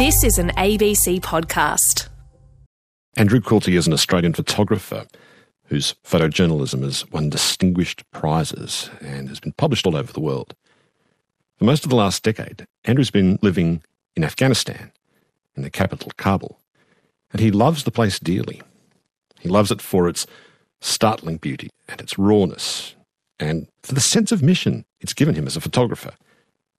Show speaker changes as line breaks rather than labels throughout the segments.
This is an ABC podcast.
Andrew Quilty is an Australian photographer whose photojournalism has won distinguished prizes and has been published all over the world. For most of the last decade, Andrew's been living in Afghanistan, in the capital, Kabul, and he loves the place dearly. He loves it for its startling beauty and its rawness, and for the sense of mission it's given him as a photographer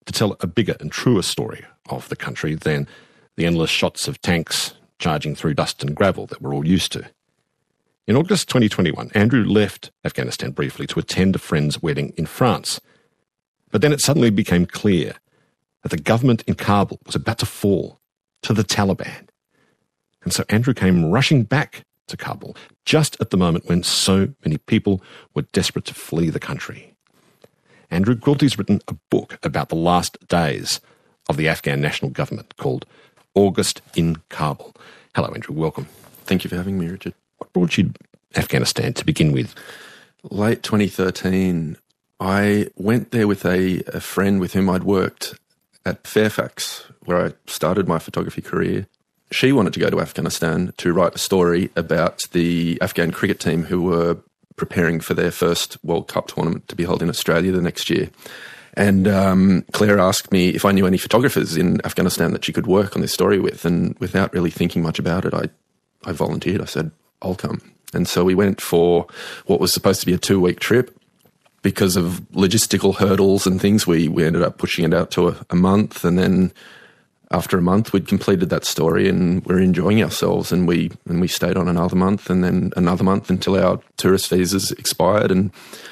to tell a bigger and truer story of the country than the endless shots of tanks charging through dust and gravel that we're all used to. In August 2021, Andrew left Afghanistan briefly to attend a friend's wedding in France. But then it suddenly became clear that the government in Kabul was about to fall to the Taliban. And so Andrew came rushing back to Kabul just at the moment when so many people were desperate to flee the country. Andrew Quilty's written a book about the last days of the Afghan national government called August in Kabul. Hello, Andrew. Welcome.
Thank you for having me, Richard.
What brought you to Afghanistan to begin with?
Late 2013, I went there with a, a friend with whom I'd worked at Fairfax, where I started my photography career. She wanted to go to Afghanistan to write a story about the Afghan cricket team who were preparing for their first World Cup tournament to be held in Australia the next year. And um, Claire asked me if I knew any photographers in Afghanistan that she could work on this story with. And without really thinking much about it, I, I volunteered. I said, I'll come. And so we went for what was supposed to be a two week trip. Because of logistical hurdles and things, we, we ended up pushing it out to a, a month. And then after a month, we'd completed that story and we are enjoying ourselves. And we and we stayed on another month and then another month until our tourist visas expired. And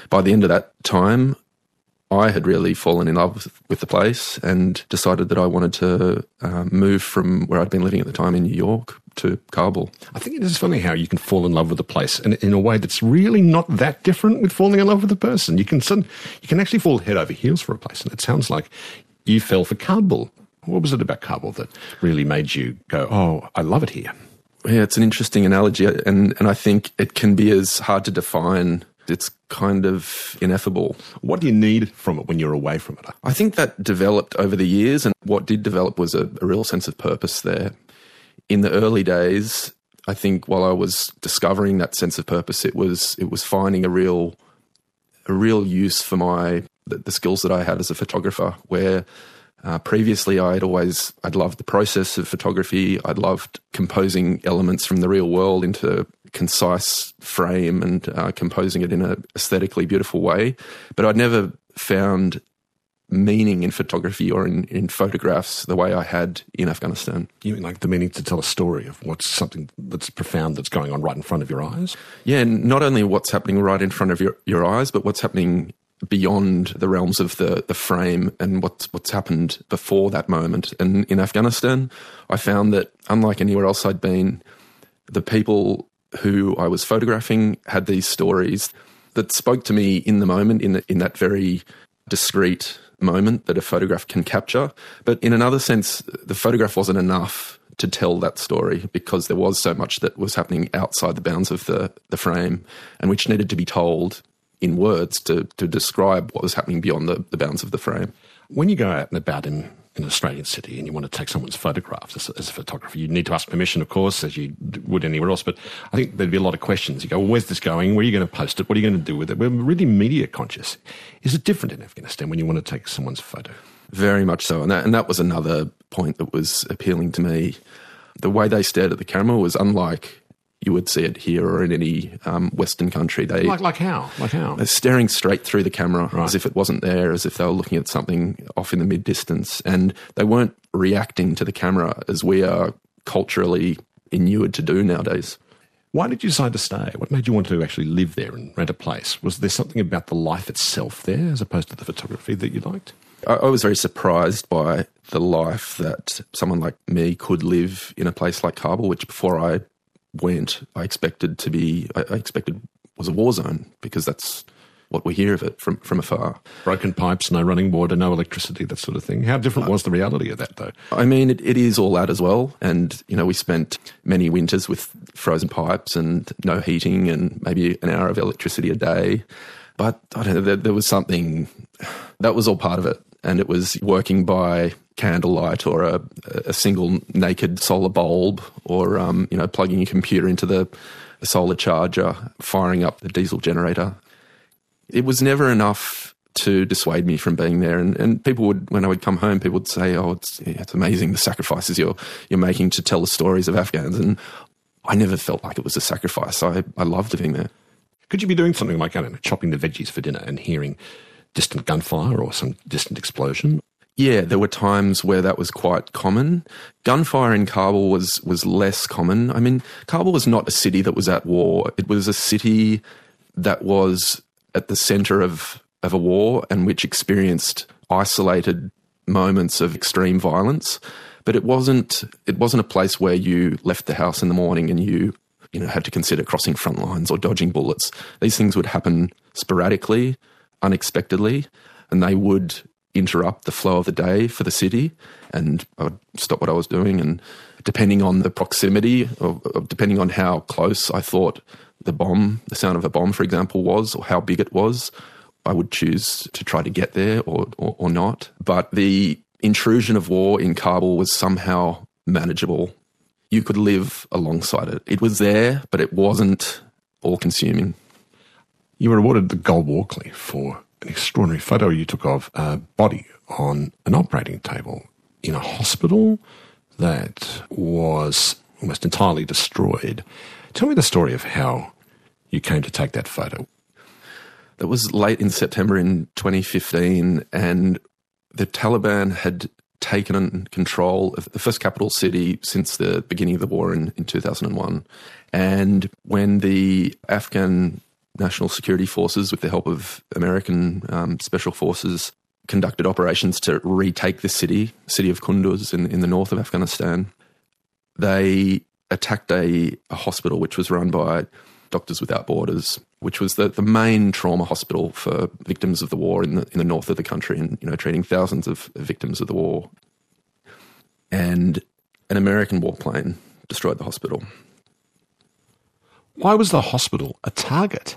by the end of that time, I had really fallen in love with the place and decided that I wanted to um, move from where I'd been living at the time in New York to Kabul.
I think it is funny how you can fall in love with a place in, in a way that's really not that different with falling in love with a person. You can you can actually fall head over heels for a place, and it sounds like you fell for Kabul. What was it about Kabul that really made you go, "Oh, I love it here"?
Yeah, it's an interesting analogy, and and I think it can be as hard to define it's kind of ineffable.
What do you need from it when you're away from it?
I think that developed over the years, and what did develop was a, a real sense of purpose there. In the early days, I think while I was discovering that sense of purpose, it was it was finding a real a real use for my the, the skills that I had as a photographer. Where uh, previously I'd always I'd loved the process of photography. I'd loved composing elements from the real world into concise frame and uh, composing it in a aesthetically beautiful way. But I'd never found meaning in photography or in, in photographs the way I had in Afghanistan.
You mean like the meaning to tell a story of what's something that's profound that's going on right in front of your eyes?
Yeah, not only what's happening right in front of your, your eyes, but what's happening beyond the realms of the, the frame and what's what's happened before that moment. And in Afghanistan, I found that unlike anywhere else I'd been, the people who I was photographing had these stories that spoke to me in the moment, in, the, in that very discrete moment that a photograph can capture. But in another sense, the photograph wasn't enough to tell that story because there was so much that was happening outside the bounds of the, the frame and which needed to be told in words to, to describe what was happening beyond the, the bounds of the frame.
When you go out and about in an Australian city and you want to take someone's photographs as, as, a photographer, you need to ask permission, of course, as you would anywhere else. But I think there'd be a lot of questions. You go, well, where's this going? Where are you going to post it? What are you going to do with it? We're really media conscious. Is it different in Afghanistan when you want to take someone's photo?
Very much so. And that, and that was another point that was appealing to me. The way they stared at the camera was unlike you would see it here or in any um, Western country.
They like like how like how
they're staring straight through the camera right. as if it wasn't there, as if they were looking at something off in the mid distance, and they weren't reacting to the camera as we are culturally inured to do nowadays.
Why did you decide to stay? What made you want to actually live there and rent a place? Was there something about the life itself there, as opposed to the photography, that you liked?
I, I was very surprised by the life that someone like me could live in a place like Kabul, which before I went, I expected to be, I, I expected was a war zone because that's what we hear of it from, from afar.
Broken pipes, no running water, no electricity, that sort of thing. How different was the reality of that, though?
I mean, it, it is all that as well. And, you know, we spent many winters with frozen pipes and no heating and maybe an hour of electricity a day. But I don't know, there, there was something that was all part of it. And it was working by candlelight or a, a single naked solar bulb or um, you know plugging your computer into the solar charger, firing up the diesel generator. It was never enough to dissuade me from being there. And, and people would, when I would come home, people would say, "Oh, it's yeah, it's amazing the sacrifices you're you're making to tell the stories of Afghans." And I never felt like it was a sacrifice. I I loved living there.
Could you be doing something like I don't know, chopping the veggies for dinner and hearing distant gunfire or some distant explosion?
Yeah, there were times where that was quite common. Gunfire in Kabul was was less common. I mean, Kabul was not a city that was at war. It was a city that was at the center of of a war and which experienced isolated moments of extreme violence. But it wasn't it wasn't a place where you left the house in the morning and you you know had to consider crossing front lines or dodging bullets. These things would happen sporadically, unexpectedly, and they would interrupt the flow of the day for the city, and I would stop what I was doing. And depending on the proximity, or, or depending on how close I thought the bomb, the sound of a bomb, for example, was, or how big it was, I would choose to try to get there or, or, or not. But the intrusion of war in Kabul was somehow manageable. You could live alongside it. It was there, but it wasn't all consuming.
You were awarded the Gold Walkley for an extraordinary photo you took of a body on an operating table in a hospital that was almost entirely destroyed. Tell me the story of how you came to take that photo.
That was late in September in 2015, and the Taliban had taken control of the first capital city since the beginning of the war in, in 2001. And when the Afghan national security forces, with the help of American um, special forces, conducted operations to retake the city, city of Kunduz in, in the north of Afghanistan. They attacked a, a hospital which was run by Doctors Without Borders, which was the, the main trauma hospital for victims of the war in the, in the north of the country and, you know, treating thousands of victims of the war. And an American warplane destroyed the hospital.
Why was the hospital a target?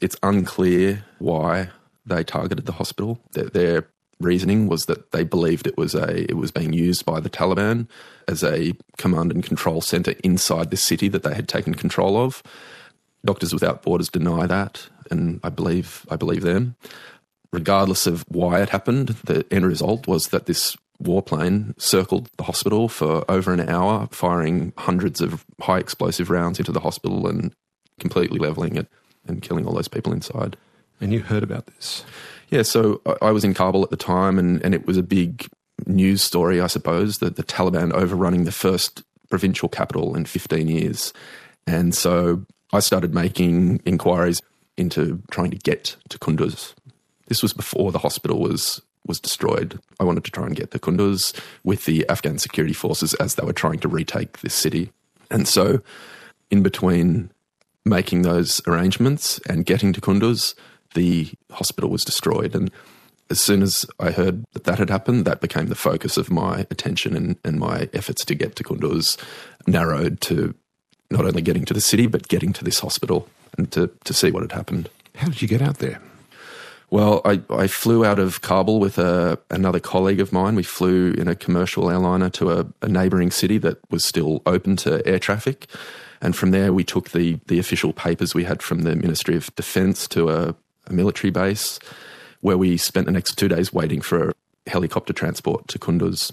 It's unclear why they targeted the hospital. Their, their, reasoning was that they believed it was a it was being used by the Taliban as a command and control center inside the city that they had taken control of. Doctors Without Borders deny that, and I believe I believe them. Regardless of why it happened, the end result was that this warplane circled the hospital for over an hour, firing hundreds of high explosive rounds into the hospital and completely leveling it and killing all those people inside.
And you heard about this?
Yeah, so I was in Kabul at the time, and, and it was a big news story, I suppose, that the Taliban overrunning the first provincial capital in 15 years. And so I started making inquiries into trying to get to Kunduz. This was before the hospital was was destroyed. I wanted to try and get to Kunduz with the Afghan security forces as they were trying to retake this city. And so, in between making those arrangements and getting to Kunduz, the hospital was destroyed. And as soon as I heard that that had happened, that became the focus of my attention and, and my efforts to get to Kunduz narrowed to not only getting to the city, but getting to this hospital and to, to see what had happened.
How did you get out there?
Well, I, I flew out of Kabul with a, another colleague of mine. We flew in a commercial airliner to a, a neighbouring city that was still open to air traffic. And from there, we took the, the official papers we had from the Ministry of Defence to a, a military base where we spent the next two days waiting for helicopter transport to Kunduz.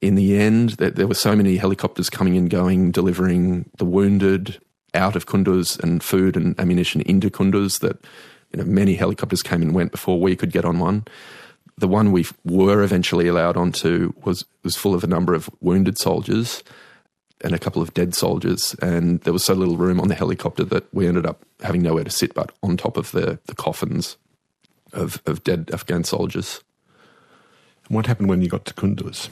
In the end, there, there were so many helicopters coming and going, delivering the wounded out of Kunduz and food and ammunition into Kunduz that you know many helicopters came and went before we could get on one. The one we were eventually allowed onto was was full of a number of wounded soldiers and a couple of dead soldiers. And there was so little room on the helicopter that we ended up having nowhere to sit but on top of the, the coffins of, of dead Afghan soldiers.
And what happened when you got to Kunduz?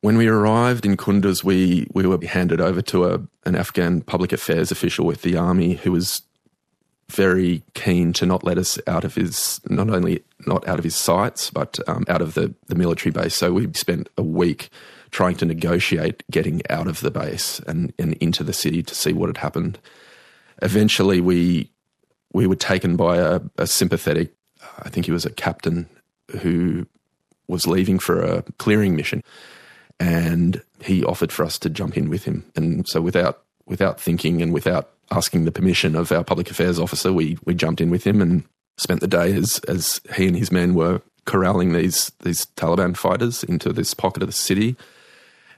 When we arrived in Kunduz, we, we were handed over to a, an Afghan public affairs official with the army who was very keen to not let us out of his not only not out of his sights but um, out of the, the military base. So we spent a week trying to negotiate getting out of the base and, and into the city to see what had happened. Eventually, we we were taken by a, a sympathetic, I think he was a captain who was leaving for a clearing mission, and he offered for us to jump in with him. And so, without without thinking and without asking the permission of our public affairs officer, we we jumped in with him and spent the day as as he and his men were corralling these these Taliban fighters into this pocket of the city.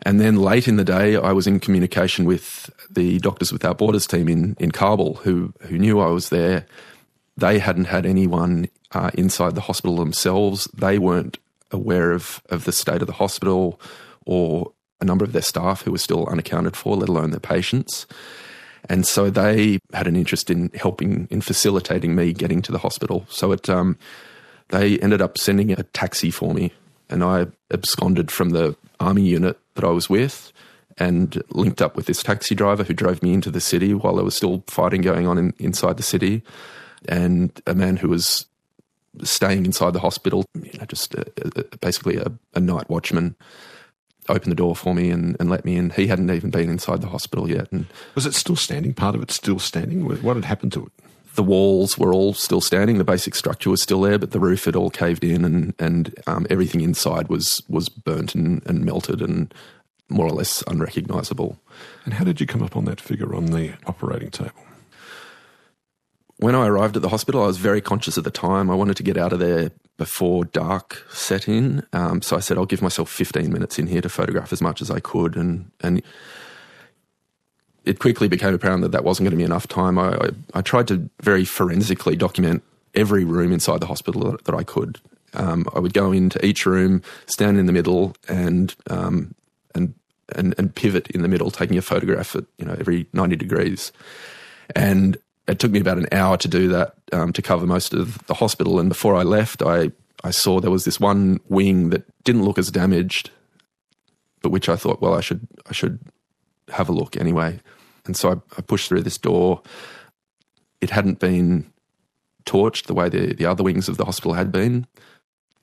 And then late in the day, I was in communication with the Doctors Without Borders team in, in Kabul, who who knew I was there. They hadn't had anyone uh, inside the hospital themselves. They weren't aware of of the state of the hospital or a number of their staff who were still unaccounted for, let alone their patients. And so they had an interest in helping, in facilitating me getting to the hospital. So it, um, they ended up sending a taxi for me, and I absconded from the army unit that I was with and linked up with this taxi driver who drove me into the city while there was still fighting going on in, inside the city, and a man who was staying inside the hospital, you know, just a, a, basically a, a night watchman opened the door for me and, and let me in. He hadn't even been inside the hospital yet. And
was it still standing? Part of it still standing? What had happened to it?
The walls were all still standing. The basic structure was still there, but the roof had all caved in, and and um, everything inside was was burnt and, and melted and more or less unrecognizable.
And how did you come up on that figure on the operating table?
When I arrived at the hospital, I was very conscious at the time. I wanted to get out of there before dark set in. Um, so I said, I'll give myself 15 minutes in here to photograph as much as I could. And, and it quickly became apparent that that wasn't going to be enough time. I, I, I tried to very forensically document every room inside the hospital that, that I could. Um, I would go into each room, stand in the middle, and um, and and and pivot in the middle, taking a photograph at you know every ninety degrees. And it took me about an hour to do that um, to cover most of the hospital. And before I left, I I saw there was this one wing that didn't look as damaged, but which I thought, well, I should I should have a look anyway. And so I, I pushed through this door. It hadn't been torched the way the, the other wings of the hospital had been.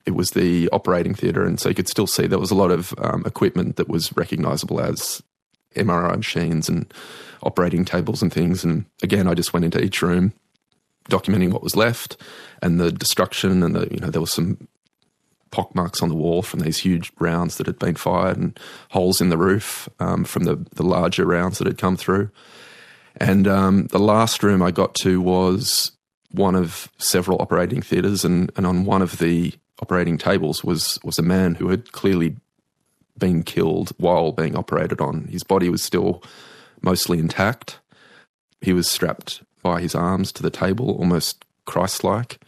It was the operating theatre, and so you could still see there was a lot of um, equipment that was recognisable as MRI machines and operating tables and things. And again, I just went into each room, documenting what was left and the destruction. And the you know there was some pock marks on the wall from these huge rounds that had been fired and holes in the roof um, from the the larger rounds that had come through. And um, the last room I got to was one of several operating theatres, and, and on one of the operating tables was was a man who had clearly been killed while being operated on. His body was still mostly intact. He was strapped by his arms to the table, almost Christ-like,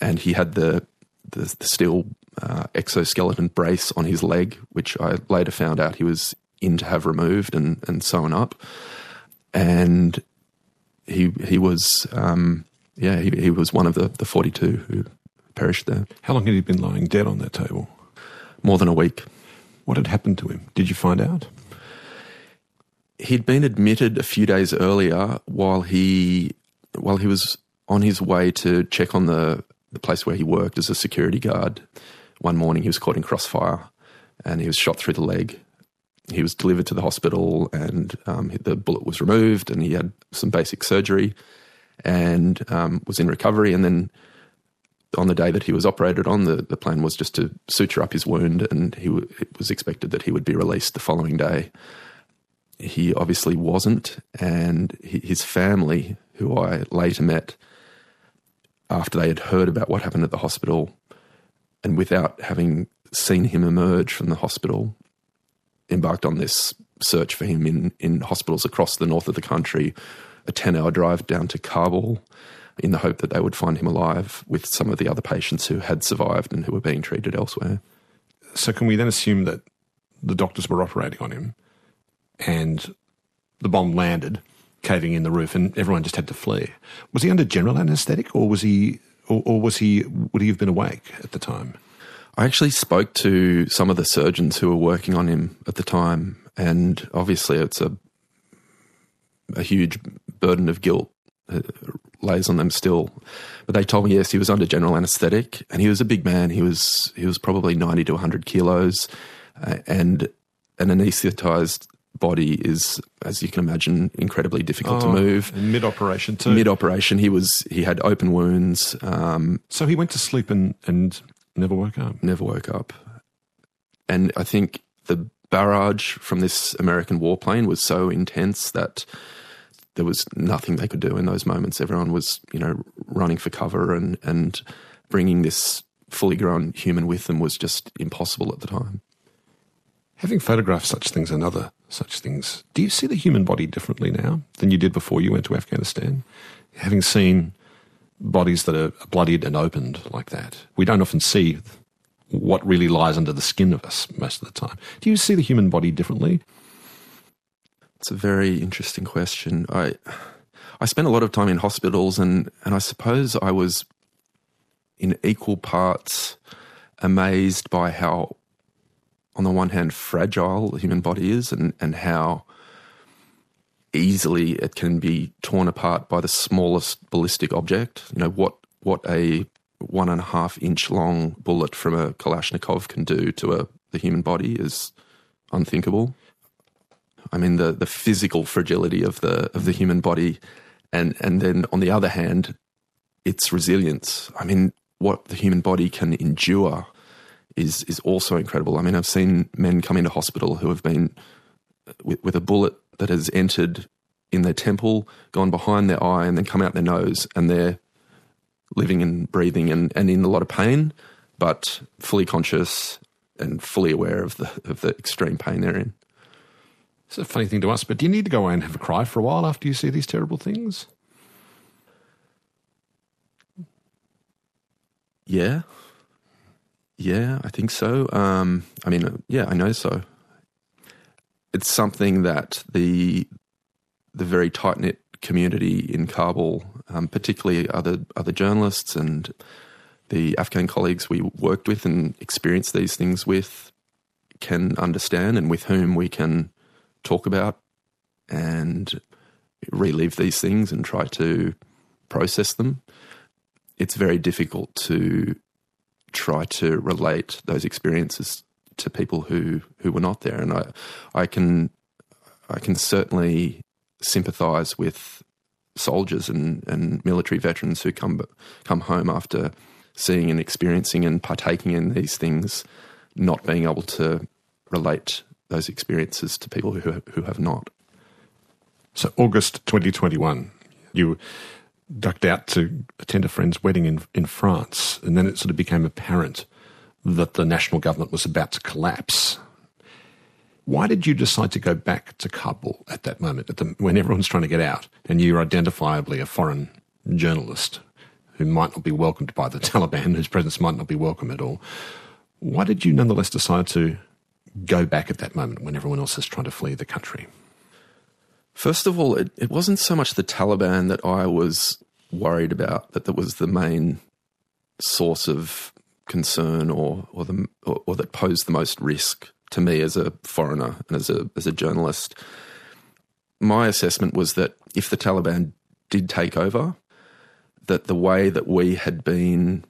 and he had the the, the steel uh, exoskeleton brace on his leg, which I later found out he was in to have removed and, and sewn up. And he he was um, yeah he, he was one of the, the forty two who perished there.
How long had he been lying dead on that table?
More than a week.
What had happened to him? Did you find out?
He'd been admitted a few days earlier while he while he was on his way to check on the, the place where he worked as a security guard. One morning he was caught in crossfire and he was shot through the leg. He was delivered to the hospital and um, the bullet was removed and he had some basic surgery and um, was in recovery. And then on the day that he was operated on, the, the plan was just to suture up his wound, and he w- it was expected that he would be released the following day. He obviously wasn't, and he, his family, who I later met after they had heard about what happened at the hospital, and without having seen him emerge from the hospital, embarked on this search for him in, in hospitals across the north of the country, a 10 hour drive down to Kabul in the hope that they would find him alive with some of the other patients who had survived and who were being treated elsewhere.
So, can we then assume that the doctors were operating on him and the bomb landed, caving in the roof, and everyone just had to flee? Was he under general anaesthetic, or was he, or, or was he, would he have been awake at the time?
I actually spoke to some of the surgeons who were working on him at the time, and obviously it's a a huge burden of guilt uh, lays on them still. But they told me yes, he was under general anaesthetic, and he was a big man. He was he was probably ninety to hundred kilos, uh, and an anaesthetized body is, as you can imagine, incredibly difficult
Oh,
to move.
Mid operation too.
Mid operation, he was he had open wounds. Um,
so he went to sleep and, and never woke up.
Never woke up. And I think the barrage from this American warplane was so intense that there was nothing they could do in those moments. Everyone was, you know, running for cover and, and bringing this fully grown human with them was just impossible at the time.
Having photographed such things and other such things, do you see the human body differently now than you did before you went to Afghanistan? Having seen bodies that are bloodied and opened like that, we don't often see what really lies under the skin of us most of the time. Do you see the human body differently?
It's a very interesting question. I I spent a lot of time in hospitals and, and I suppose I was in equal parts amazed by how on the one hand fragile the human body is and, and how easily it can be torn apart by the smallest ballistic object. You know, what what a one and a half inch long bullet from a Kalashnikov can do to a the human body is unthinkable. I mean the the physical fragility of the of the human body and and then on the other hand its resilience. I mean what the human body can endure is is also incredible. I mean, I've seen men come into hospital who have been uh, with, with a bullet that has entered in their temple, gone behind their eye, and then come out their nose, and they're living and breathing and, and in a lot of pain, but fully conscious and fully aware of the of the extreme pain they're in.
It's a funny thing to ask, but do you need to go away and have a cry for a while after you see these terrible things?
Yeah. Yeah, I think so. Um, I mean, yeah, I know so. It's something that the the very tight knit community in Kabul, um, particularly other other journalists and the Afghan colleagues we worked with and experienced these things with, can understand, and with whom we can talk about and relive these things and try to process them. It's very difficult to try to relate those experiences to people who who were not there, and I I can I can certainly sympathise with soldiers and, and military veterans who come come home after seeing and experiencing and partaking in these things, not being able to relate those experiences to people who who have not.
So August 2021, you ducked out to attend a friend's wedding in, in France, and then it sort of became apparent that the national government was about to collapse. Why did you decide to go back to Kabul at that moment, at the, when everyone's trying to get out, and you're identifiably a foreign journalist who might not be welcomed by the Taliban, whose presence might not be welcome at all? Why did you nonetheless decide to go back at that moment when everyone else is trying to flee the country?
First of all, it, it wasn't so much the Taliban that I was worried about, that that was the main source of concern or or the or, or, that posed the most risk to me as a foreigner and as a as a journalist. My assessment was that if the Taliban did take over, that the way that we had been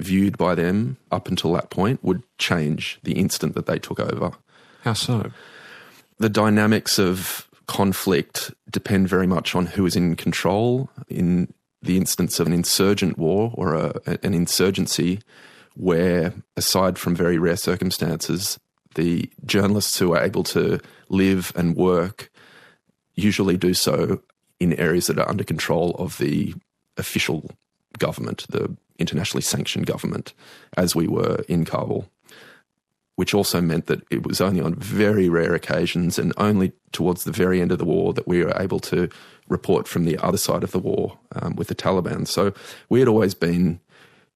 viewed by them up until that point would change the instant that they took over.
How so?
The dynamics of conflict depend very much on who is in control. In the instance of an insurgent war or a, an insurgency, where aside from very rare circumstances, the journalists who are able to live and work usually do so in areas that are under control of the official government, the internationally sanctioned government, as we were in Kabul which also meant that it was only on very rare occasions and only towards the very end of the war that we were able to report from the other side of the war um, with the Taliban. So we had always been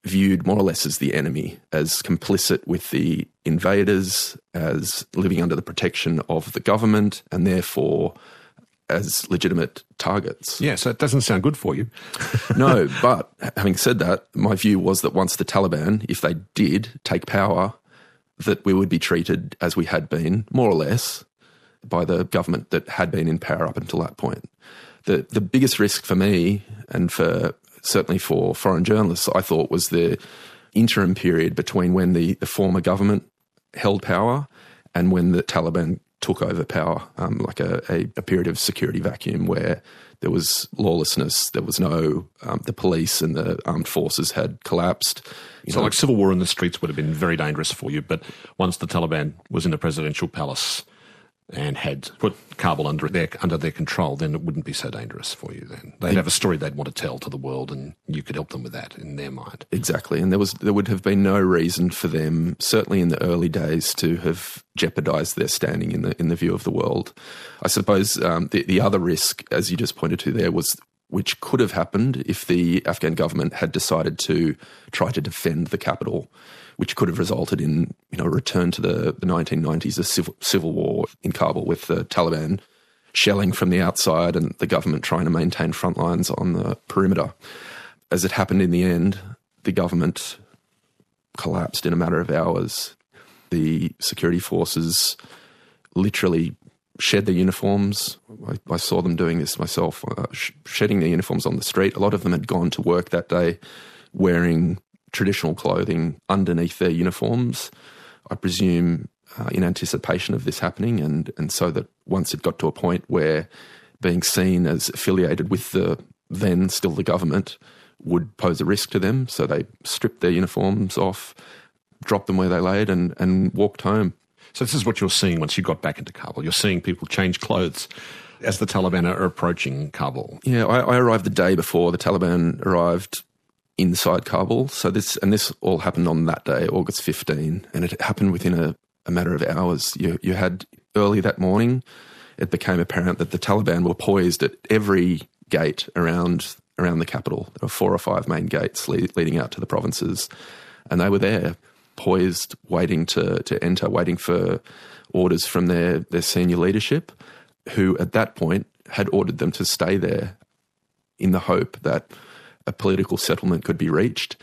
viewed more or less as the enemy, as complicit with the invaders, as living under the protection of the government, and therefore as legitimate targets.
Yeah, so it doesn't sound good for you.
no, but having said that, my view was that once the Taliban, if they did take power, that we would be treated as we had been, more or less, by the government that had been in power up until that point. The the biggest risk for me and for certainly for foreign journalists, I thought was the interim period between when the, the former government held power and when the Taliban took over power, um, like a, a, a, period of security vacuum where there was lawlessness, there was no, um, the police and the armed forces had collapsed.
so, know, like civil war in the streets would have been very dangerous for you, but once the Taliban was in the presidential palace, and had put Kabul under their under their control, then it wouldn't be so dangerous for you. Then they'd have a story they'd want to tell to the world, and you could help them with that in their mind.
Exactly, and there was there would have been no reason for them, certainly in the early days, to have jeopardised their standing in the in the view of the world. I suppose um, the the other risk, as you just pointed to there, was which could have happened if the Afghan government had decided to try to defend the capital which could have resulted in you know a return to the, the 1990s, a civil, civil war in Kabul with the Taliban shelling from the outside and the government trying to maintain front lines on the perimeter. As it happened in the end, the government collapsed in a matter of hours. The security forces literally shed their uniforms. I, I saw them doing this myself, uh, sh- shedding their uniforms on the street. A lot of them had gone to work that day wearing traditional clothing underneath their uniforms. I presume uh, in anticipation of this happening, and and so that once it got to a point where being seen as affiliated with the then still the government would pose a risk to them, so they stripped their uniforms off, dropped them where they laid, and and walked home.
So this is what you're seeing once you got back into Kabul. You're seeing people change clothes as the Taliban are approaching Kabul.
Yeah, I, I arrived the day before the Taliban arrived inside Kabul. So this and this all happened on that day, August 15, and it happened within a, a matter of hours. You you had early that morning, it became apparent that the Taliban were poised at every gate around around the capital. There were four or five main gates leading out to the provinces, and they were there, poised, waiting to to enter, waiting for orders from their their senior leadership, who at that point had ordered them to stay there, in the hope that a political settlement could be reached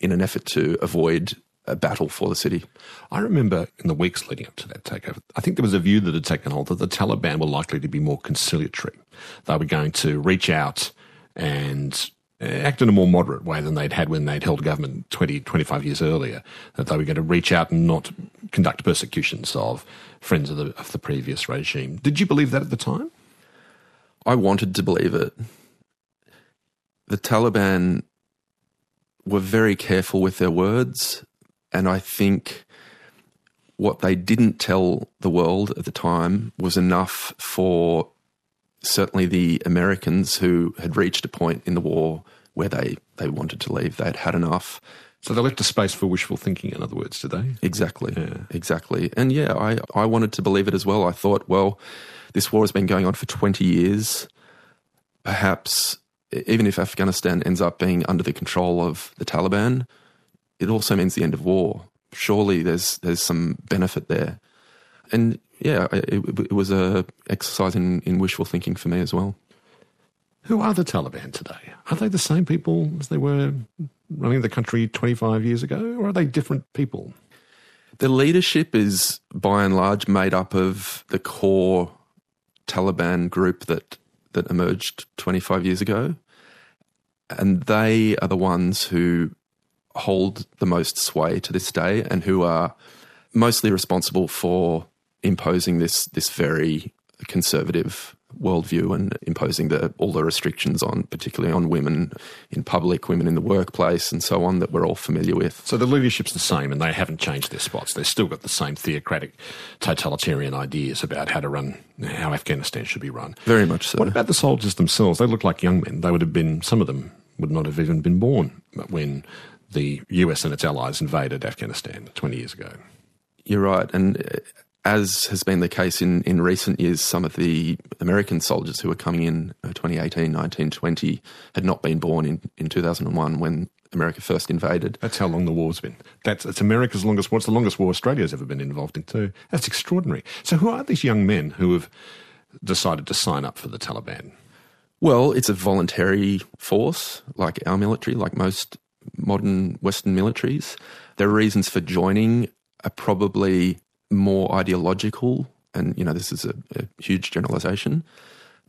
in an effort to avoid a battle for the city.
I remember in the weeks leading up to that takeover, I think there was a view that had taken hold that the Taliban were likely to be more conciliatory. They were going to reach out and uh, act in a more moderate way than they'd had when they'd held government 20, 25 years earlier, that they were going to reach out and not conduct persecutions of friends of the, of the previous regime. Did you believe that at the time?
I wanted to believe it the Taliban were very careful with their words. And I think what they didn't tell the world at the time was enough for certainly the Americans who had reached a point in the war where they, they wanted to leave. They had had enough.
So they left a space for wishful thinking, in other words, did they?
Exactly. Yeah. Exactly. And yeah, I, I wanted to believe it as well. I thought, well, this war has been going on for 20 years. Perhaps even if Afghanistan ends up being under the control of the Taliban, it also means the end of war. Surely there's there's some benefit there, and yeah, it, it was a exercise in, in wishful thinking for me as well.
Who are the Taliban today? Are they the same people as they were running the country 25 years ago, or are they different people?
The leadership is by and large made up of the core Taliban group that that emerged 25 years ago. And they are the ones who hold the most sway to this day and who are mostly responsible for imposing this this very conservative worldview and imposing the, all the restrictions on, particularly on women in public, women in the workplace, and so on, that we're all familiar with.
So the leadership's the same, and they haven't changed their spots. They've still got the same theocratic, totalitarian ideas about how to run, how Afghanistan should be run.
Very much so.
What about the soldiers themselves? They look like young men. They would have been, some of them would not have even been born when the US and its allies invaded Afghanistan 20 years ago.
You're right. And as has been the case in, in recent years, some of the American soldiers who were coming in uh, 2018, 19, 20 had not been born in, in 2001 when America first invaded.
That's how long the war's been. That's it's America's longest war. It's the longest war Australia's ever been involved in too. That's extraordinary. So who are these young men who have decided to sign up for the Taliban?
Well, it's a voluntary force, like our military, like most modern Western militaries. Their reasons for joining are probably more ideological, and you know this is a, a huge generalization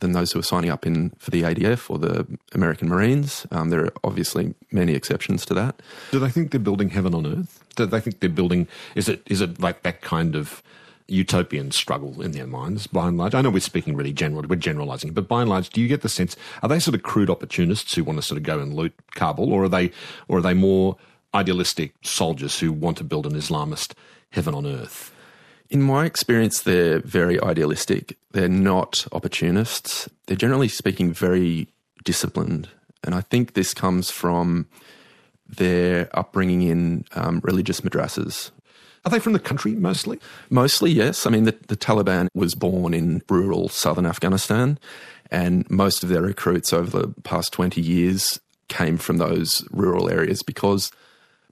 than those who are signing up in for the ADF or the American Marines. Um, there are obviously many exceptions to that.
Do they think they're building heaven on earth? Do they think they're building? Is it is it like that kind of utopian struggle in their minds, by and large. I know we're speaking really general, we're generalising, but by and large, do you get the sense are they sort of crude opportunists who want to sort of go and loot Kabul, or are they, or are they more idealistic soldiers who want to build an Islamist heaven on earth?
In my experience, they're very idealistic. They're not opportunists. They're generally speaking very disciplined. And I think this comes from their upbringing in um, religious madrasas.
Are they from the country mostly?
Mostly, yes. I mean, the, the Taliban was born in rural southern Afghanistan, and most of their recruits over the past 20 years came from those rural areas because,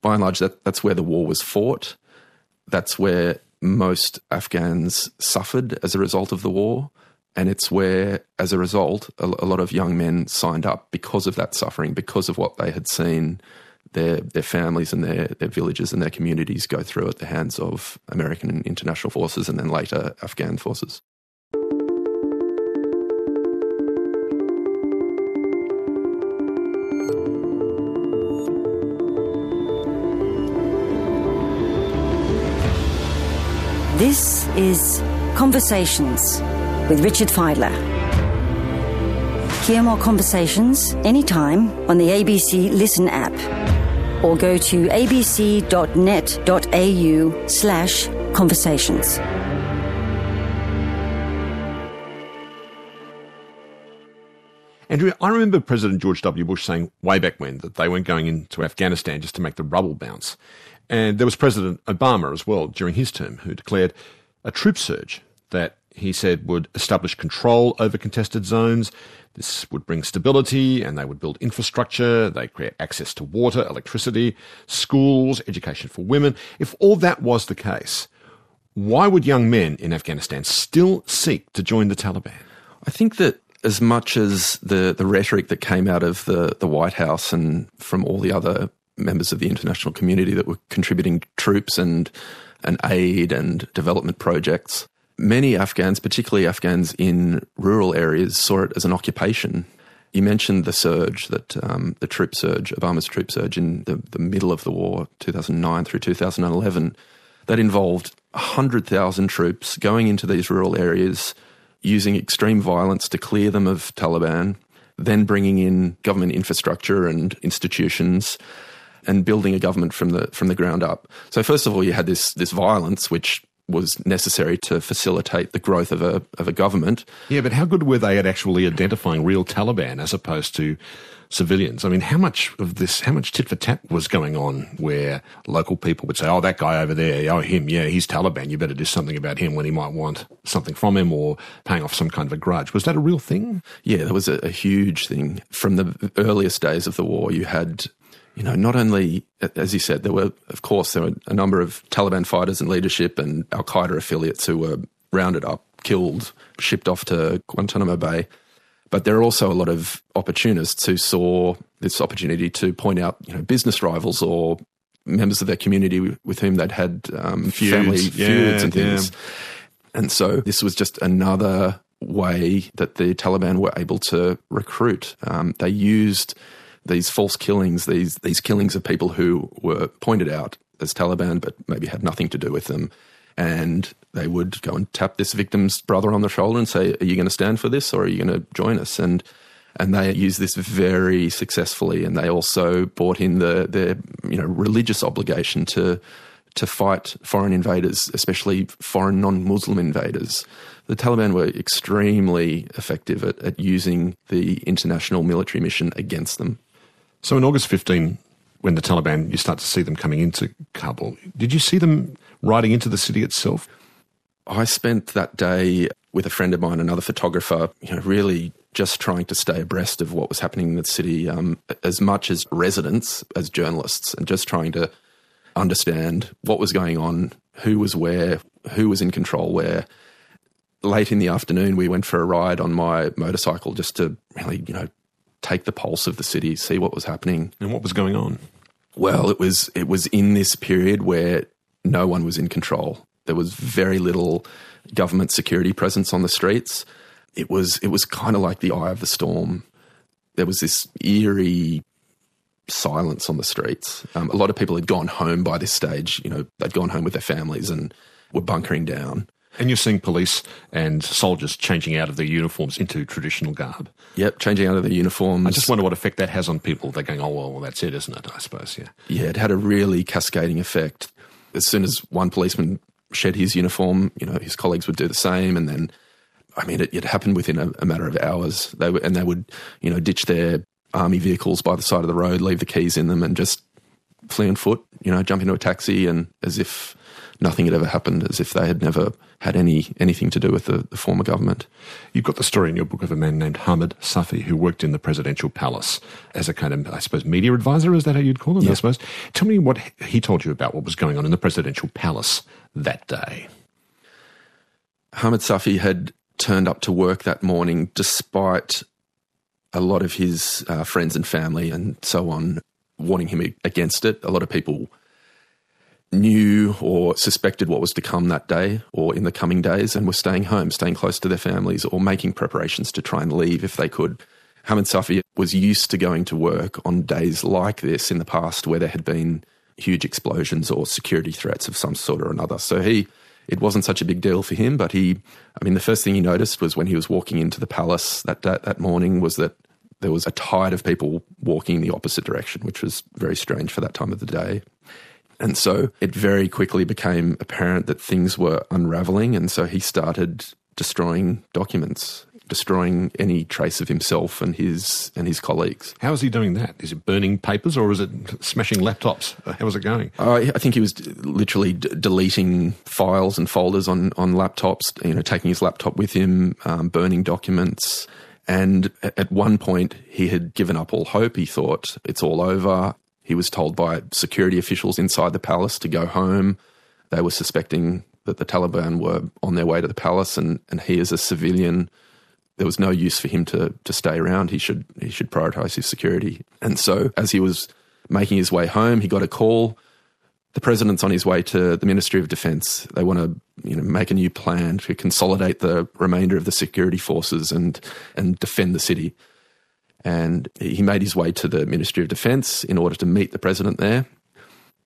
by and large, that, that's where the war was fought. That's where most Afghans suffered as a result of the war. And it's where, as a result, a, a lot of young men signed up because of that suffering, because of what they had seen their their families and their their villages and their communities go through at the hands of American and international forces and then later Afghan forces.
This is Conversations with Richard Fidler. Hear more conversations anytime on the ABC Listen app or go to abc.net.au slash conversations.
Andrew, I remember President George W. Bush saying way back when that they weren't going into Afghanistan just to make the rubble bounce. And there was President Obama as well during his term who declared a troop surge that he said would establish control over contested zones. This would bring stability and they would build infrastructure, they create access to water, electricity, schools, education for women. If all that was the case, why would young men in Afghanistan still seek to join the Taliban?
I think that as much as the, the rhetoric that came out of the, the White House and from all the other members of the international community that were contributing troops and, and aid and development projects. Many Afghans, particularly Afghans in rural areas, saw it as an occupation. You mentioned the surge, that um, the troop surge, Obama's troop surge in the, the middle of the war, 2009 through 2011. That involved 100,000 troops going into these rural areas, using extreme violence to clear them of Taliban, then bringing in government infrastructure and institutions and building a government from the from the ground up. So first of all, you had this this violence, which was necessary to facilitate the growth of a of a government.
Yeah, but how good were they at actually identifying real Taliban as opposed to civilians? I mean, how much of this, how much tit for tat was going on where local people would say, "Oh, that guy over there, oh him, yeah, he's Taliban. You better do something about him when he might want something from him or paying off some kind of a grudge." Was that a real thing?
Yeah, that was a, a huge thing from the earliest days of the war. You had you know, not only, as you said, there were, of course, there were a number of Taliban fighters and leadership and Al Qaeda affiliates who were rounded up, killed, shipped off to Guantanamo Bay. But there are also a lot of opportunists who saw this opportunity to point out, you know, business rivals or members of their community with whom they'd had um, feuds. family yeah, feuds and things. Yeah. And so this was just another way that the Taliban were able to recruit. Um, they used these false killings, these these killings of people who were pointed out as Taliban, but maybe had nothing to do with them. And they would go and tap this victim's brother on the shoulder and say, "Are you going to stand for this, or are you going to join us?" And and they used this very successfully. And they also brought in the their you know religious obligation to to fight foreign invaders, especially foreign non-Muslim invaders. The Taliban were extremely effective at, at using the international military mission against them.
So in August 15, when the Taliban, you start to see them coming into Kabul, did you see them riding into the city itself?
I spent that day with a friend of mine, another photographer, you know, really just trying to stay abreast of what was happening in the city, um, as much as residents, as journalists, and just trying to understand what was going on, who was where, who was in control where. Late in the afternoon, we went for a ride on my motorcycle just to really, you know, take the pulse of the city, see what was happening.
And what was going on?
Well, it was it was in this period where no one was in control. There was very little government security presence on the streets. It was it was kind of like the eye of the storm. There was this eerie silence on the streets. Um, a lot of people had gone home by this stage. You know, they'd gone home with their families and were bunkering down.
And you're seeing police and soldiers changing out of their uniforms into traditional garb.
Yep, changing out of their uniforms.
I just wonder what effect that has on people. They're going, oh, well, well, that's it, isn't it? I suppose, yeah.
Yeah, it had a really cascading effect. As soon as one policeman shed his uniform, you know, his colleagues would do the same. And then, I mean, it, it happened within a, a, matter of hours. They were, and they would, you know, ditch their army vehicles by the side of the road, leave the keys in them, and just flee on foot, you know, jump into a taxi and as if nothing had ever happened, as if they had never had any anything to do with the, the, former government.
You've got the story in your book of a man named Hamid Safi who worked in the presidential palace as a kind of, I suppose, media advisor. Is that how you'd call him? Yeah. I suppose. Tell me what he told you about what was going on in the presidential palace that day.
Hamid Safi had turned up to work that morning despite a lot of his uh, friends and family and so on warning him against it. A lot of people knew or suspected what was to come that day or in the coming days and were staying home, staying close to their families or making preparations to try and leave if they could. Hamid Safi was used to going to work on days like this in the past where there had been huge explosions or security threats of some sort or another. So he it wasn't such a big deal for him, but he I mean the first thing he noticed was when he was walking into the palace that that, that morning was that there was a tide of people walking in the opposite direction, which was very strange for that time of the day. And so it very quickly became apparent that things were unraveling. And so he started destroying documents, destroying any trace of himself and his and his colleagues.
How is he doing that? Is it burning papers or is it smashing laptops? How was it going?
Uh, I think he was literally d- deleting files and folders on on laptops. You know, taking his laptop with him, um, burning documents. And at one point, he had given up all hope. He thought it's all over. He was told by security officials inside the palace to go home. They were suspecting that the Taliban were on their way to the palace, and, and he, as a civilian, there was no use for him to to stay around. He should he should prioritize his security. And so, as he was making his way home, he got a call the president's on his way to the Ministry of Defence. They want to, you know, make a new plan to consolidate the remainder of the security forces and and defend the city. And he made his way to the Ministry of Defence in order to meet the president there.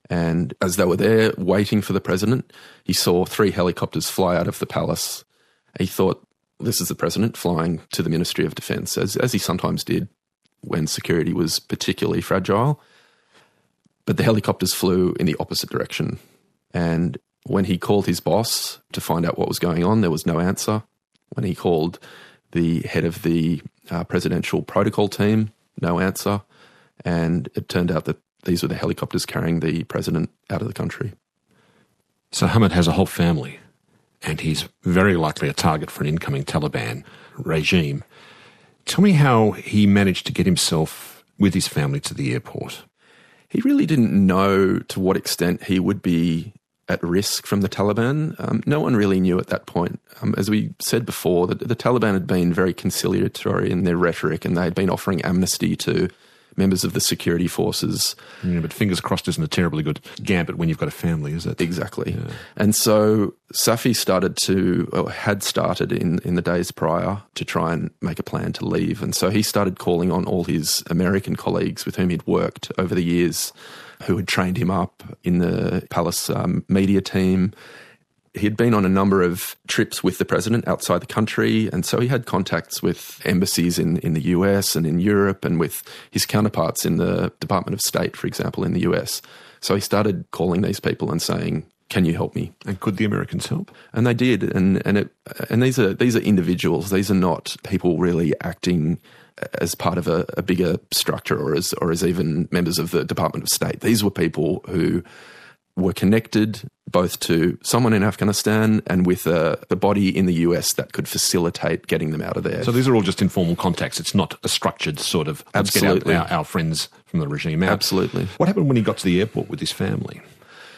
And as they were there waiting for the president, he saw three helicopters fly out of the palace. He thought, this is the president flying to the Ministry of Defence, as, as he sometimes did when security was particularly fragile. But the helicopters flew in the opposite direction. And when he called his boss to find out what was going on, there was no answer. When he called the head of the uh, presidential protocol team, no answer. And it turned out that these were the helicopters carrying the president out of the country.
So Hamid has a whole family, and he's very likely a target for an incoming Taliban regime. Tell me how he managed to get himself with his family to the airport
he really didn't know to what extent he would be at risk from the Taliban. Um, no one really knew at that point. Um, as we said before, the, the Taliban had been very conciliatory in their rhetoric and they had been offering amnesty to members of the security forces.
Yeah, but fingers crossed isn't a terribly good gambit when you've got a family, is it?
Exactly. Yeah. And so Safi started to, or had started in, in the days prior to try and make a plan to leave. And so he started calling on all his American colleagues with whom he'd worked over the years who had trained him up in the Palace um, media team He'd been on a number of trips with the president outside the country, and so he had contacts with embassies in, in the US and in Europe and with his counterparts in the Department of State, for example, in the US. So he started calling these people and saying, can you help me?
And could the Americans help?
And they did. And and it and these are these are individuals. These are not people really acting as part of a, a bigger structure or as or as even members of the Department of State. These were people who were connected both to someone in Afghanistan and with uh, a, a, body in the US that could facilitate getting them out of there.
So these are all just informal contacts. It's not a structured sort of let's Absolutely. get our, our, friends from the regime out.
Absolutely.
What happened when he got to the airport with his family?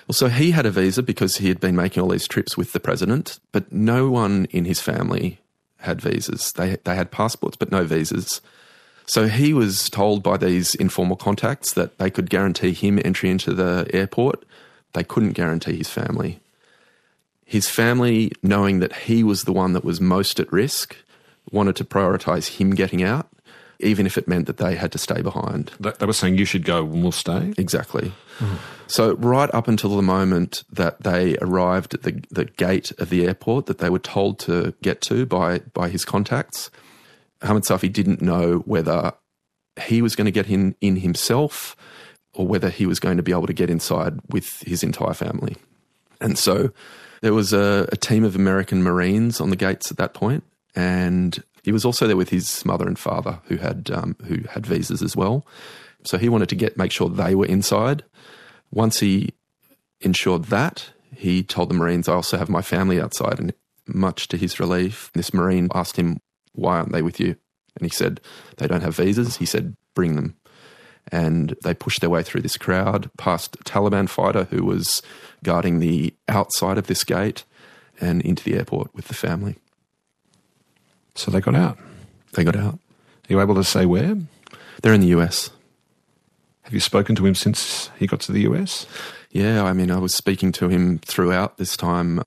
Well, so he had a visa because he had been making all these trips with the president, but no one in his family had visas. They they had passports, but no visas. So he was told by these informal contacts that they could guarantee him entry into the airport they couldn't guarantee his family. His family, knowing that he was the one that was most at risk, wanted to prioritize him getting out. Even if it meant that they had to stay behind.
They were saying you should go and we'll stay.
Exactly. So, right up until the moment that they arrived at the, the gate of the airport that they were told to get to by, by his contacts, Hamid Safi didn't know whether he was going to get in, in himself or whether he was going to be able to get inside with his entire family. And so there was a, a team of American Marines on the gates at that point, and he was also there with his mother and father, who had um, who had visas as well. So he wanted to get make sure they were inside. Once he ensured that, he told the Marines, "I also have my family outside." And much to his relief, this Marine asked him, "Why aren't they with you?" And he said, "They don't have visas." He said, "Bring them." and they pushed their way through this crowd past a Taliban fighter who was guarding the outside of this gate and into the airport with the family.
So they got out.
They got out.
Are you able to say where?
They're in the US.
Have you spoken to him since he got to the US?
Yeah, I mean, I was speaking to him throughout this time.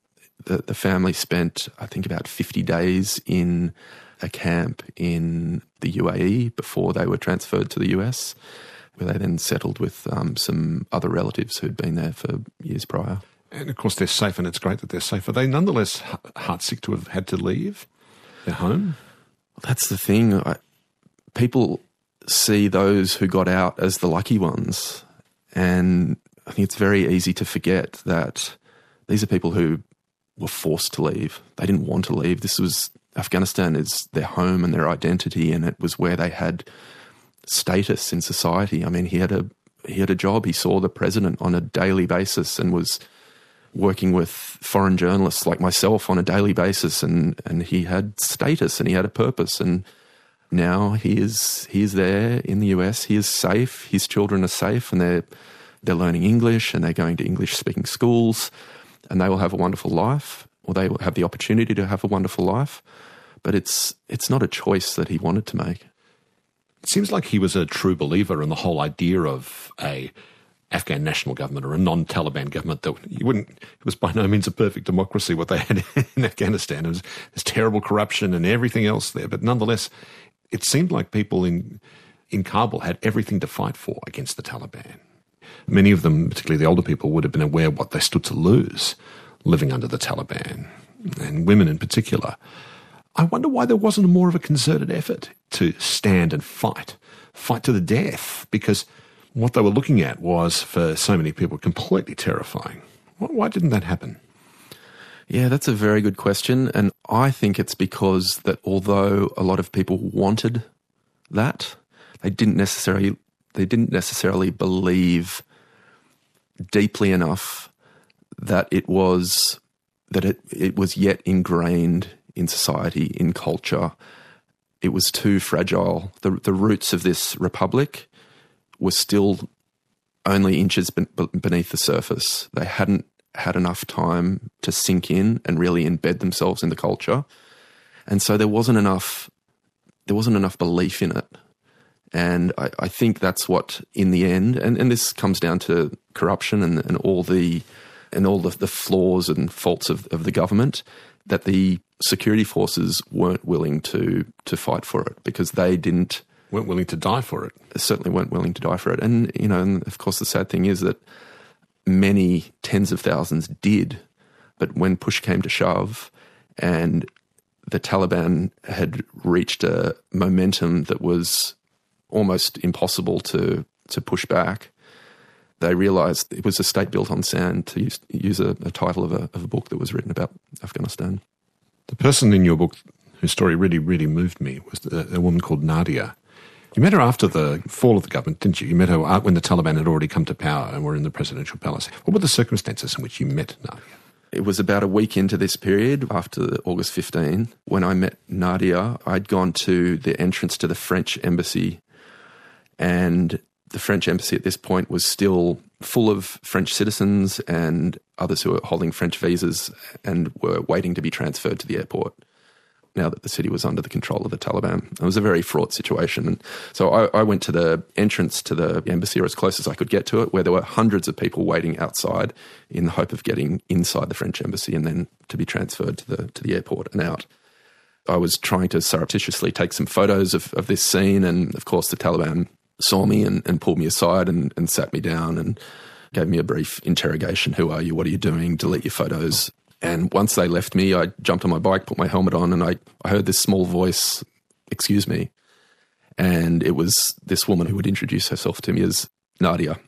The, the family spent, I think, about 50 days in a camp in the UAE before they were transferred to the US, where they then settled with um, some other relatives who'd been there for years prior.
And of course, they're safe, and it's great that they're safe. Are they nonetheless heartsick to have had to leave their home?
That's the thing. I, people see those who got out as the lucky ones. And I think it's very easy to forget that these are people who were forced to leave. They didn't want to leave. This was Afghanistan is their home and their identity, and it was where they had status in society. I mean, he had a he had a job. He saw the president on a daily basis and was working with foreign journalists like myself on a daily basis, and and he had status and he had a purpose. And now he is he is there in the US. He is safe. His children are safe, and they're they're learning English and they're going to English speaking schools, and they will have a wonderful life, or they will have the opportunity to have a wonderful life. But it's it's not a choice that he wanted to make.
It seems like he was a true believer in the whole idea of a Afghan national government or a non-Taliban government. That you wouldn't. It was by no means a perfect democracy what they had in Afghanistan. It was terrible corruption and everything else there, but nonetheless, it seemed like people in in Kabul had everything to fight for against the Taliban. Many of them, particularly the older people, would have been aware what they stood to lose living under the Taliban, and women in particular. I wonder why there wasn't more of a concerted effort to stand and fight, fight to the death, because what they were looking at was, for so many people, completely terrifying. Why- didn't that happen?
Yeah, that's a very good question. And I think it's because that although a lot of people wanted that, they didn't necessarily they didn't necessarily believe deeply enough that it was that it, it was yet ingrained in society, in culture. It was too fragile. The the roots of this republic were still only inches beneath the surface. They hadn't had enough time to sink in and really embed themselves in the culture, and so there wasn't enough. There wasn't enough belief in it, and I, I think that's what, in the end, and, and this comes down to corruption and, and all the and all the, the flaws and faults of, of the government, that the security forces weren't willing to to fight for it because they didn't
Weren't willing to die for it.
certainly weren't willing to die for it. And you know, and of course, the sad thing is that many tens of thousands did, but when push came to shove, and the Taliban had reached a momentum that was almost impossible to to push back, they realised it was a state built on sand. To use, use a, a title of a, of a book that was written about Afghanistan.
The person in your book whose story really, really moved me was a woman called Nadia. You met her after the fall of the government, didn't you? You met her when the Taliban had already come to power and were in the presidential palace. What were the circumstances in which you met Nadia?
It was about a week into this period, after August 15, when I met Nadia. I'd gone to the entrance to the French embassy, and the French embassy at this point was still full of French citizens and others who were holding French visas and were waiting to be transferred to the airport now that the city was under the control of the Taliban. It was a very fraught situation. And so I, I went to the entrance to the embassy, or as close as I could get to it, where there were hundreds of people waiting outside in the hope of getting inside the French embassy and then to be transferred to the to the airport and out. I was trying to surreptitiously take some photos of, of this scene. And of course, the Taliban saw me and, and pulled me aside and, and sat me down and gave me a brief interrogation. Who are you? What are you doing? Delete your photos. And once they left me, I jumped on my bike, put my helmet on, and I, I heard this small voice, excuse me. And it was this woman who would introduce herself to me as Nadia.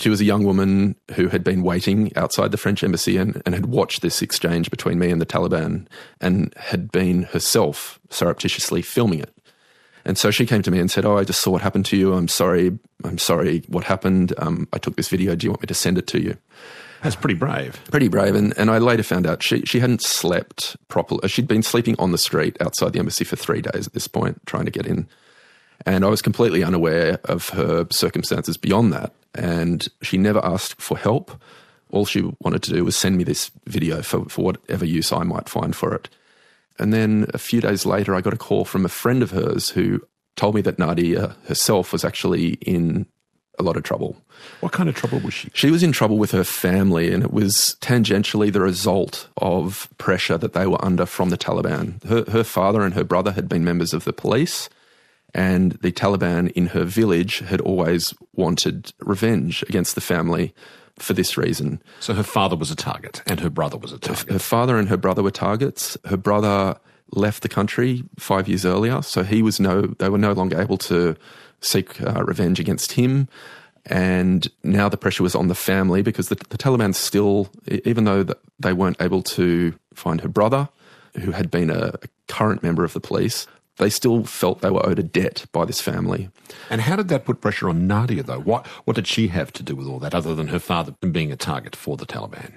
She was a young woman who had been waiting outside the French embassy and, and had watched this exchange between me and the Taliban and had been herself surreptitiously filming it. And so she came to me and said, Oh, I just saw what happened to you. I'm sorry. I'm sorry what happened. Um, I took this video. Do you want me to send it to you?
That's pretty brave.
Pretty brave. And, and I later found out she, she hadn't slept properly. Uh, she'd been sleeping on the street outside the embassy for three days at this point, trying to get in. And I was completely unaware of her circumstances beyond that. And she never asked for help. All she wanted to do was send me this video for, for whatever use I might find for it. And then a few days later, I got a call from a friend of hers who told me that Nadia herself was actually in a lot of trouble.
What kind of trouble was she?
She was in trouble with her family, and it was tangentially the result of pressure that they were under from the Taliban. Her, her father and her brother had been members of the police, and the Taliban in her village had always wanted revenge against the family for this reason.
So her father was a target and her brother was a target.
Her father and her brother were targets. Her brother left the country five years earlier, so he was no. They were no longer able to seek uh, revenge against him. And now the pressure was on the family because the, the Taliban still, even though they weren't able to find her brother, who had been a, a current member of the police, they still felt they were owed a debt by this family.
And how did that put pressure on Nadia, though? What, what did she have to do with all that, other than her father being a target for the Taliban?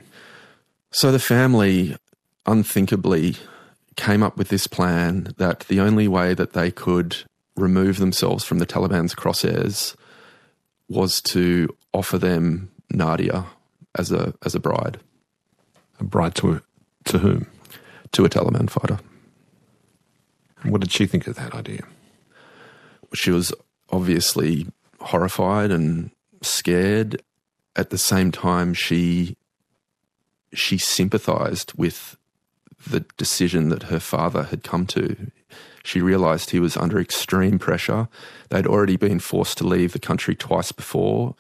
So the family unthinkably came up with this plan that the only way that they could remove themselves from the Taliban's crosshairs was to offer them Nadia as a as a bride.
A bride to to whom?
To a Taliban fighter.
What did she think of that idea?
She was obviously horrified and scared. At the same time, she she sympathized with the decision that her father had come to. She realized he was under extreme pressure. They'd already been forced to leave the country twice before.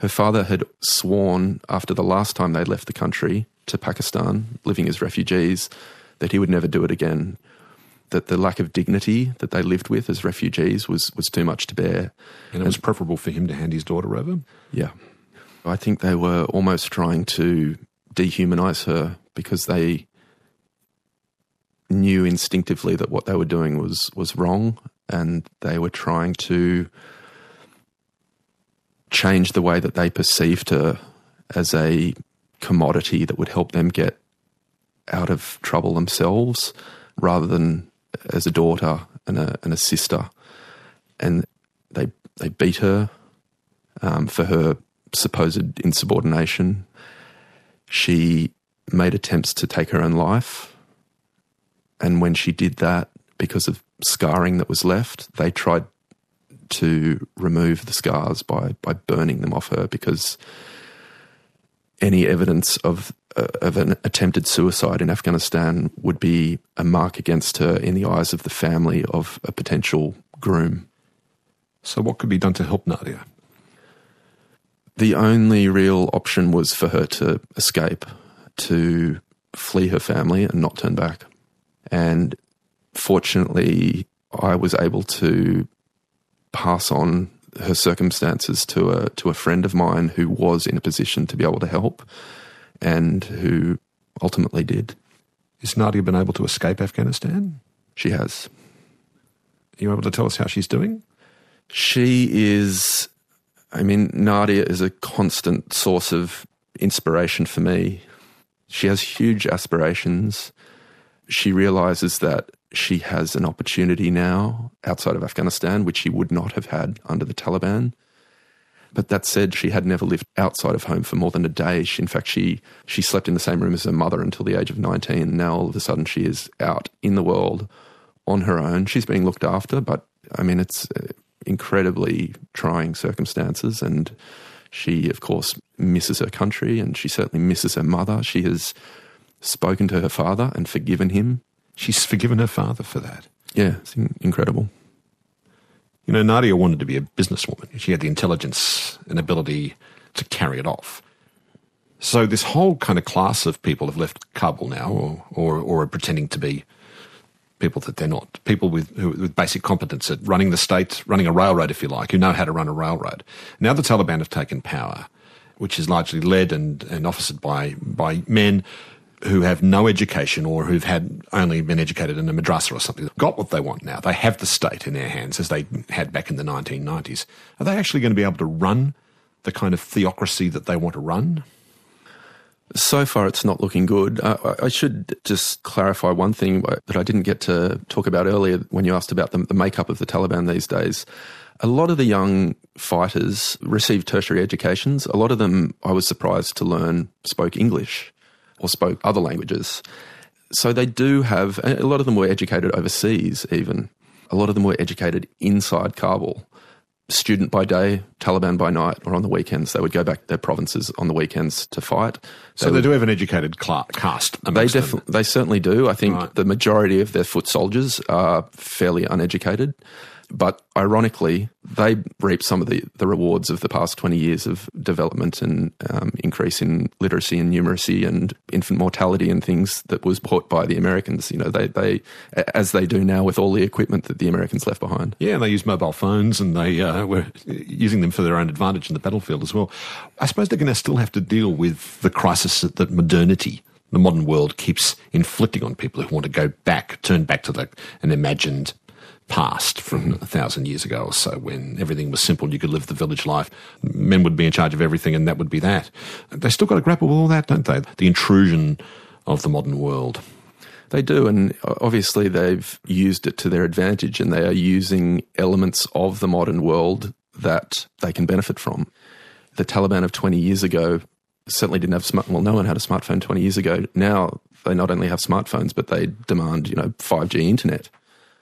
Her father had sworn after the last time they'd left the country to Pakistan, living as refugees, that he would never do it again that the lack of dignity that they lived with as refugees was, was too much to bear.
And it was preferable for him to hand his daughter over?
Yeah. I think they were almost trying to dehumanize her because they knew instinctively that what they were doing was, was wrong and they were trying to change the way that they perceived her as a commodity that would help them get out of trouble themselves rather than as a daughter and a, and a sister, and they they beat her um, for her supposed insubordination. She made attempts to take her own life, and when she did that, because of scarring that was left, they tried to remove the scars by by burning them off her because any evidence of uh, of an attempted suicide in Afghanistan would be a mark against her in the eyes of the family of a potential groom.
So, what could be done to help Nadia?
The only real option was for her to escape, to flee her family and not turn back. And fortunately, I was able to pass on her circumstances to a to a friend of mine who was in a position to be able to help, and who ultimately did.
Has Nadia been able to escape Afghanistan?
She has.
Are you able to tell us how she's doing?
She is. I mean, Nadia is a constant source of inspiration for me. She has huge aspirations. She realizes that she has an opportunity now outside of Afghanistan, which she would not have had under the Taliban. But that said, she had never lived outside of home for more than a day. She, in fact, she she slept in the same room as her mother until the age of 19. Now all of a sudden she is out in the world on her own. She's being looked after, but I mean it's uh, incredibly trying circumstances and she of course misses her country and she certainly misses her mother. She has spoken to her father and forgiven him
She's forgiven her father for that.
Yeah, it's in- incredible.
You know, Nadia wanted to be a businesswoman. She had the intelligence and ability to carry it off. So this whole kind of class of people have left Kabul now, or or, or are pretending to be people that they're not. People with who, with basic competence at running the state, running a railroad, if you like, who know how to run a railroad. Now the Taliban have taken power, which is largely led and, and officered by by men who have no education or who've had only been educated in a madrasa or something, got what they want now. They have the state in their hands as they had back in the 1990s. Are they actually going to be able to run the kind of theocracy that they want to run?
So far, it's not looking good. Uh, I should just clarify one thing that I didn't get to talk about earlier when you asked about the, the makeup of the Taliban these days. A lot of the young fighters received tertiary educations. A lot of them, I was surprised to learn, spoke English or spoke other languages. So they do have, a lot of them were educated overseas, even. A lot of them were educated inside Kabul student by day, Taliban by night, or on the weekends. They would go back to their provinces on the weekends to fight.
So they, they do have an educated cl- caste.
They definitely, they certainly do. I think right. the majority of their foot soldiers are fairly uneducated. But ironically, they reap some of the, the rewards of the past 20 years of development and um, increase in literacy and numeracy and infant mortality and things that was brought by the Americans. You know, they, they as they do now with all the equipment that the Americans left behind.
Yeah, and they use mobile phones and they uh, were using them for their own advantage in the battlefield as well. I suppose they're going to still have to deal with the crisis that modernity the modern world keeps inflicting on people who want to go back, turn back to the, an imagined past from a thousand years ago or so when everything was simple. You could live the village life. Men would be in charge of everything and that would be that. They still got to grapple with all that, don't they? The intrusion of the modern world.
They do, and obviously they've used it to their advantage and they are using elements of the modern world that they can benefit from. The Taliban of 20 years ago certainly didn't have smart, well, no one had a smartphone 20 years ago. Now they not only have smartphones, but they demand, you know, 5G internet.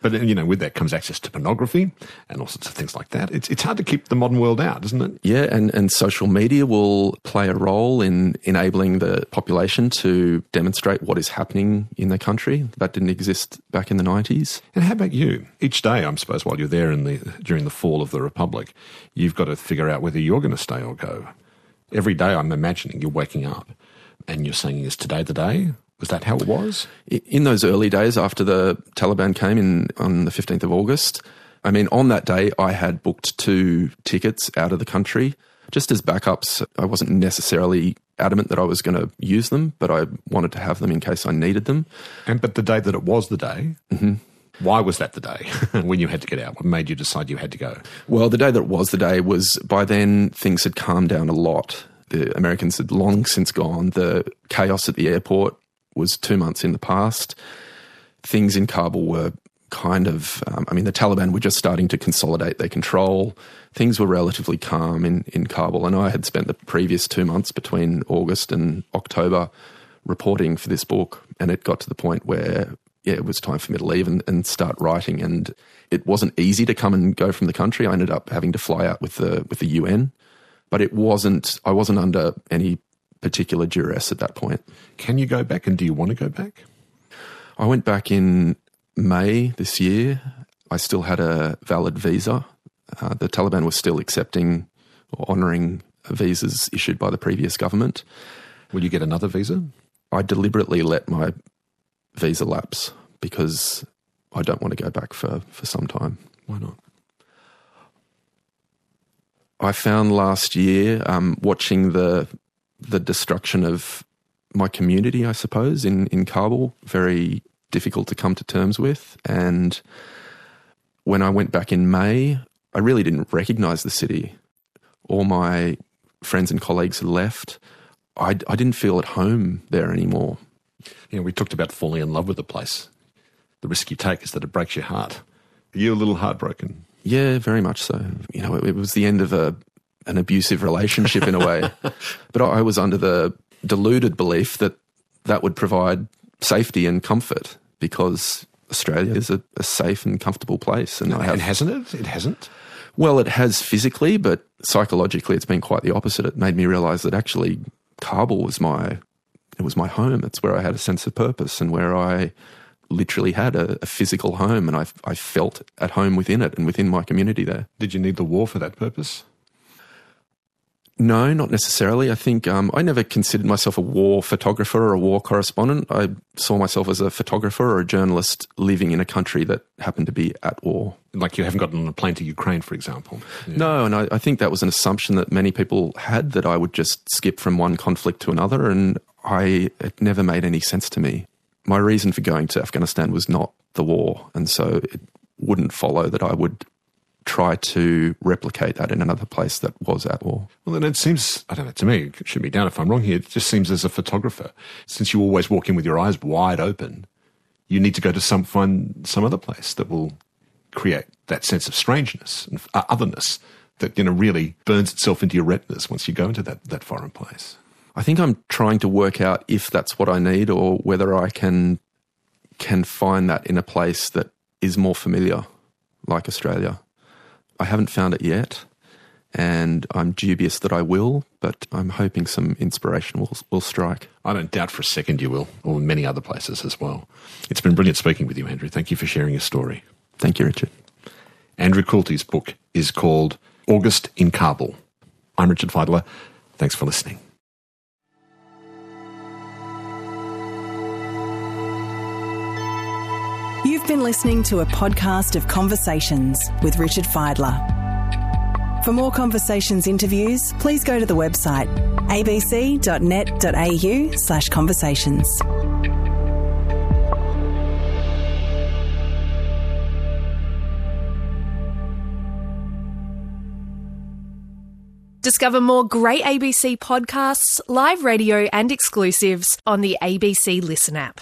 But you know, with that comes access to pornography and all sorts of things like that. It's it's hard to keep the modern world out, isn't it?
Yeah, and and social media will play a role in enabling the population to demonstrate what is happening in the country. That didn't exist back in the nineties.
And how about you? Each day, I suppose, while you're there in the during the fall of the republic, you've got to figure out whether you're going to stay or go. Every day, I'm imagining you're waking up and you're saying, "Is today the day?" Was that how it was?
In those early days after the Taliban came in on the 15th of August, I mean, on that day, I had booked two tickets out of the country just as backups. I wasn't necessarily adamant that I was going to use them, but I wanted to have them in case I needed them.
And but the day that it was the day,
mm-hmm.
why was that the day when you had to get out? What made you decide you had to go?
Well, the day that it was the day was by then things had calmed down a lot. The Americans had long since gone. The chaos at the airport was two months in the past. Things in Kabul were kind of, um, I mean, the Taliban were just starting to consolidate their control. Things were relatively calm in, in Kabul. And I had spent the previous two months between August and October reporting for this book. And it got to the point where, yeah, it was time for me to leave and, and start writing. And it wasn't easy to come and go from the country. I ended up having to fly out with the, with the UN. But it wasn't, I wasn't under any particular duress at that point.
Can you go back and do you want to go back?
I went back in May this year. I still had a valid visa. Uh, the Taliban was still accepting or honouring visas issued by the previous government.
Will you get another visa?
I deliberately let my visa lapse because I don't want to go back for, for some time.
Why not?
I found last year, um, watching the the destruction of my community, I suppose, in, in Kabul, very difficult to come to terms with. And when I went back in May, I really didn't recognize the city. All my friends and colleagues had left. I, I didn't feel at home there anymore.
You know, we talked about falling in love with the place. The risk you take is that it breaks your heart. Are you a little heartbroken?
Yeah, very much so. You know, it, it was the end of a an abusive relationship in a way. but I was under the deluded belief that that would provide safety and comfort because Australia is a, a safe and comfortable place.
And, and hasn't it? It hasn't.
Well, it has physically, but psychologically, it's been quite the opposite. It made me realise that actually Kabul was my it was my home. It's where I had a sense of purpose and where I literally had a, a physical home, and I, I felt at home within it and within my community there.
Did you need the war for that purpose?
No, not necessarily. I think um, I never considered myself a war photographer or a war correspondent. I saw myself as a photographer or a journalist living in a country that happened to be at war.
Like you haven't gotten on a plane to Ukraine, for example.
Yeah. No, and I, I think that was an assumption that many people had that I would just skip from one conflict to another, and I it never made any sense to me. My reason for going to Afghanistan was not the war, and so it wouldn't follow that I would try to replicate that in another place that was at war.
Well, then it seems, I don't know, to me, shoot me down if I'm wrong here, it just seems as a photographer, since you always walk in with your eyes wide open, you need to go to some, find some other place that will create that sense of strangeness and uh, otherness that, you know, really burns itself into your retinas once you go into that, that foreign place.
I think I'm trying to work out if that's what I need or whether I can can find that in a place that is more familiar, like Australia. I haven't found it yet, and I'm dubious that I will, but I'm hoping some inspiration will, will strike.
I don't doubt for a second you will, or many other places as well. It's been brilliant speaking with you, Andrew. Thank you for sharing your story.
Thank you, Richard.
Andrew Quilty's book is called August in Kabul. I'm Richard Fidler. Thanks for listening.
You've been listening to a podcast of Conversations with Richard Fidler. For more Conversations interviews, please go to the website abc.net.au slash conversations. Discover more great ABC podcasts, live radio, and exclusives on the ABC Listen app.